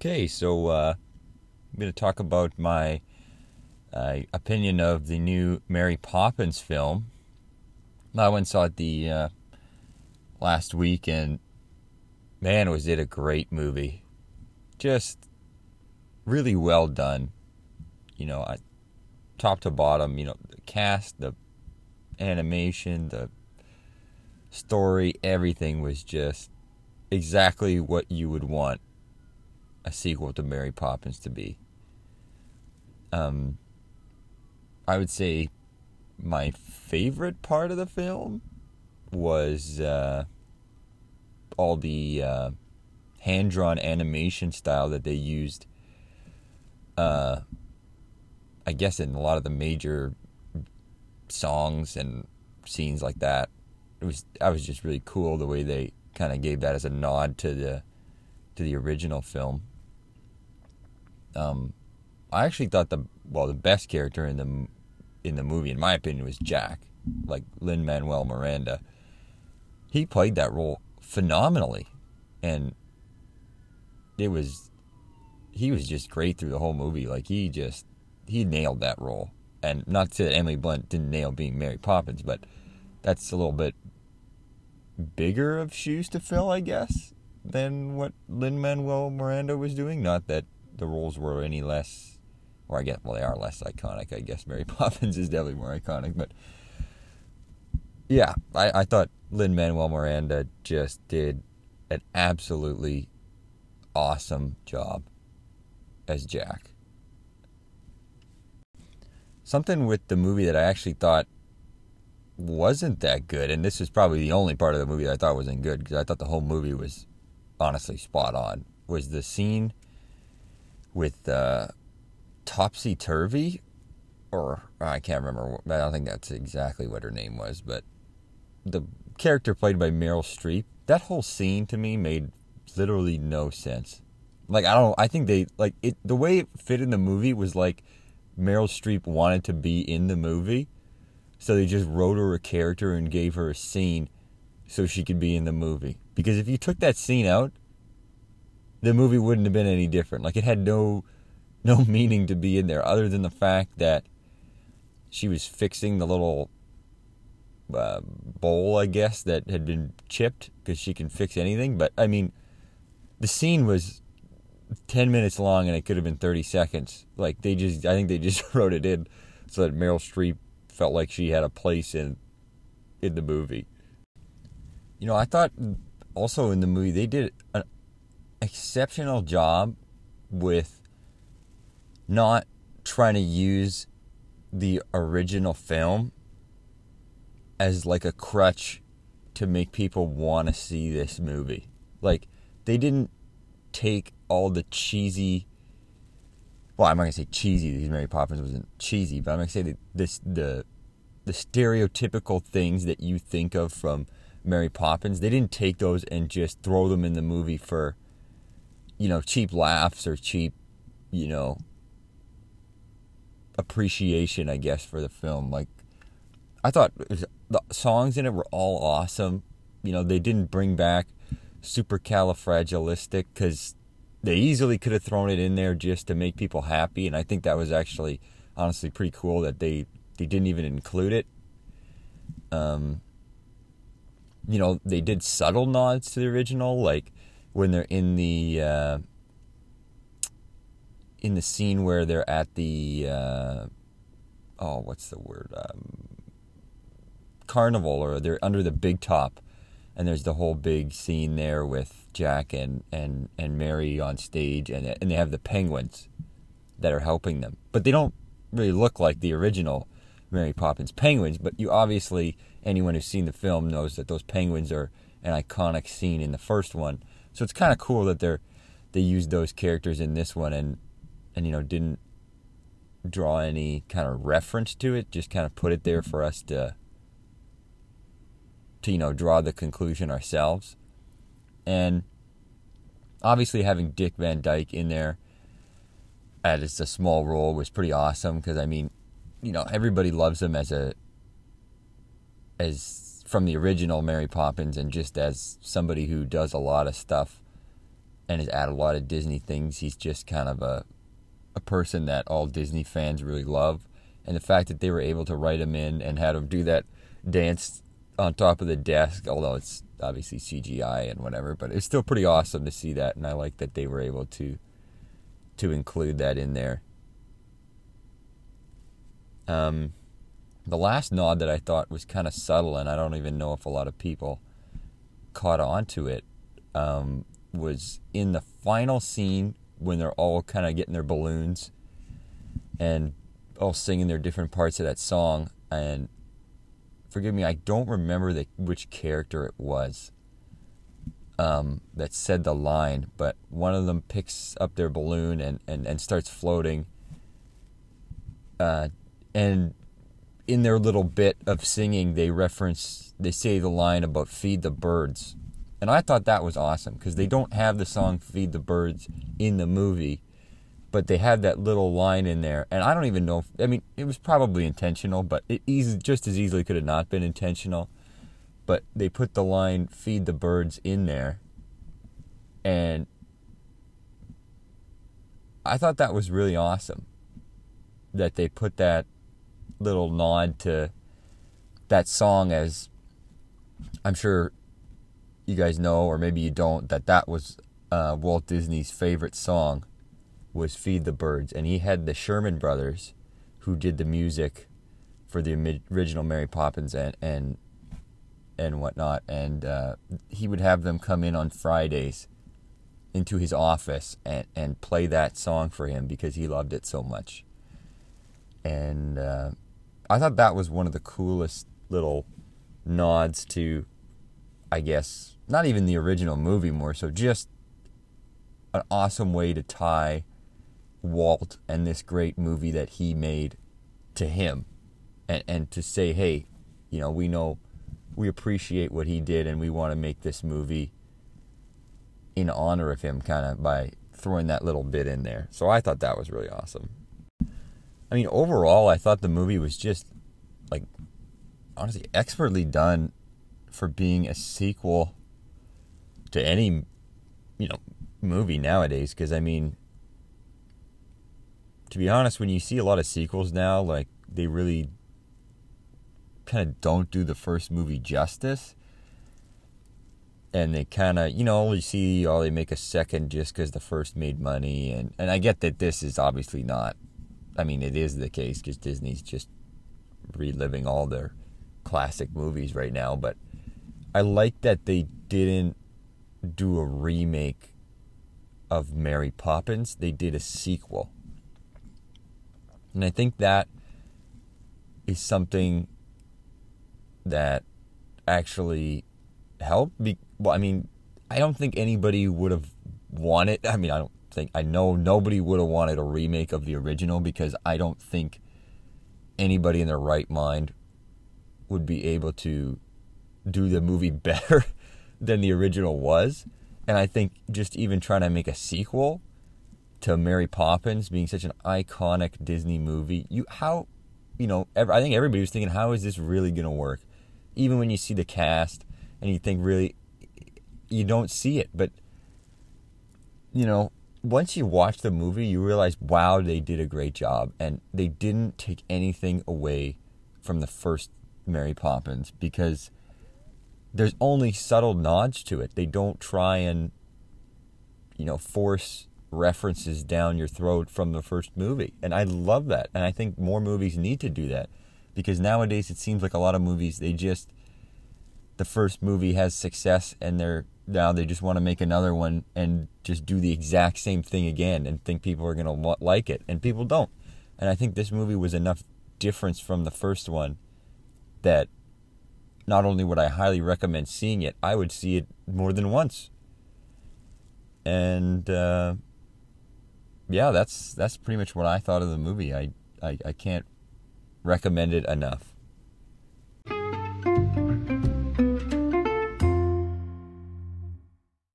Okay, so uh, I'm going to talk about my uh, opinion of the new Mary Poppins film. I went and saw it the uh, last week, and man, was it a great movie! Just really well done. You know, I, top to bottom. You know, the cast, the animation, the story, everything was just exactly what you would want a sequel to Mary Poppins to be. Um, I would say my favorite part of the film was uh, all the uh, hand drawn animation style that they used. Uh, I guess in a lot of the major songs and scenes like that, it was I was just really cool the way they kind of gave that as a nod to the to the original film. Um, I actually thought the well the best character in the in the movie, in my opinion, was Jack, like Lin Manuel Miranda. He played that role phenomenally, and it was he was just great through the whole movie. Like he just he nailed that role. And not to say that Emily Blunt didn't nail being Mary Poppins, but that's a little bit bigger of shoes to fill, I guess, than what Lin Manuel Miranda was doing. Not that the roles were any less, or I guess, well, they are less iconic. I guess Mary Poppins is definitely more iconic, but yeah, I, I thought Lin Manuel Miranda just did an absolutely awesome job as Jack. Something with the movie that I actually thought wasn't that good, and this is probably the only part of the movie that I thought wasn't good because I thought the whole movie was honestly spot on. Was the scene with uh, Topsy Turvy, or I can't remember. I don't think that's exactly what her name was, but the character played by Meryl Streep. That whole scene to me made literally no sense. Like I don't. I think they like it. The way it fit in the movie was like Meryl Streep wanted to be in the movie, so they just wrote her a character and gave her a scene so she could be in the movie. Because if you took that scene out, the movie wouldn't have been any different. Like it had no no meaning to be in there other than the fact that she was fixing the little uh, bowl, I guess, that had been chipped because she can fix anything. But I mean, the scene was 10 minutes long and it could have been 30 seconds. Like they just, I think they just wrote it in so that Meryl Streep felt like she had a place in in the movie. You know, I thought also in the movie they did an exceptional job with not trying to use the original film as like a crutch to make people want to see this movie. Like they didn't take all the cheesy well, I'm not gonna say cheesy. These Mary Poppins wasn't cheesy, but I'm gonna say that this the the stereotypical things that you think of from Mary Poppins. They didn't take those and just throw them in the movie for you know, cheap laughs or cheap, you know, appreciation, I guess, for the film. Like, I thought the songs in it were all awesome. You know, they didn't bring back supercalifragilistic because they easily could have thrown it in there just to make people happy. And I think that was actually, honestly, pretty cool that they, they didn't even include it. Um, you know, they did subtle nods to the original, like when they're in the uh, in the scene where they're at the uh, oh what's the word um, carnival or they're under the big top and there's the whole big scene there with Jack and and and Mary on stage and and they have the penguins that are helping them. But they don't really look like the original Mary Poppins penguins but you obviously anyone who's seen the film knows that those penguins are an iconic scene in the first one so it's kind of cool that they're they used those characters in this one and and you know didn't draw any kind of reference to it, just kind of put it there for us to to you know draw the conclusion ourselves. And obviously having Dick Van Dyke in there as a small role was pretty awesome because I mean, you know, everybody loves him as a as from the original Mary Poppins and just as somebody who does a lot of stuff and has added a lot of Disney things. He's just kind of a a person that all Disney fans really love, and the fact that they were able to write him in and had him do that dance on top of the desk, although it's obviously CGI and whatever, but it's still pretty awesome to see that, and I like that they were able to to include that in there. Um, the last nod that I thought was kind of subtle, and I don't even know if a lot of people caught on to it, um, was in the final scene when they're all kind of getting their balloons and all singing their different parts of that song. And forgive me, I don't remember the, which character it was um, that said the line, but one of them picks up their balloon and, and, and starts floating. Uh, and in their little bit of singing, they reference, they say the line about feed the birds. And I thought that was awesome because they don't have the song Feed the Birds in the movie, but they had that little line in there. And I don't even know, if, I mean, it was probably intentional, but it easy, just as easily could have not been intentional. But they put the line Feed the Birds in there. And I thought that was really awesome that they put that little nod to that song as I'm sure you guys know, or maybe you don't, that that was uh, Walt Disney's favorite song was "Feed the Birds," and he had the Sherman Brothers, who did the music for the original Mary Poppins and and and whatnot, and uh, he would have them come in on Fridays into his office and and play that song for him because he loved it so much, and uh, I thought that was one of the coolest little nods to, I guess, not even the original movie more so just an awesome way to tie Walt and this great movie that he made to him and and to say hey you know we know we appreciate what he did and we want to make this movie in honor of him kind of by throwing that little bit in there. So I thought that was really awesome I mean overall I thought the movie was just like honestly expertly done for being a sequel to any you know movie nowadays because I mean to be honest when you see a lot of sequels now like they really kind of don't do the first movie justice. And they kind of you know you see oh they make a second just because the first made money and and I get that this is obviously not I mean it is the case because Disney's just reliving all their classic movies right now but I like that they didn't do a remake of Mary Poppins. They did a sequel. And I think that is something that actually helped. Be, well, I mean, I don't think anybody would have wanted. I mean, I don't think I know nobody would have wanted a remake of the original because I don't think anybody in their right mind would be able to do the movie better than the original was. And I think just even trying to make a sequel to Mary Poppins being such an iconic Disney movie, you how you know, I think everybody was thinking, how is this really going to work? Even when you see the cast and you think, really, you don't see it. But, you know, once you watch the movie, you realize, wow, they did a great job. And they didn't take anything away from the first Mary Poppins because there's only subtle nods to it. They don't try and, you know, force references down your throat from the first movie. And I love that. And I think more movies need to do that. Because nowadays it seems like a lot of movies, they just, the first movie has success and they're, now they just want to make another one and just do the exact same thing again and think people are going to like it. And people don't. And I think this movie was enough difference from the first one that not only would I highly recommend seeing it, I would see it more than once. And uh, yeah, that's that's pretty much what I thought of the movie. I, I, I can't recommend it enough.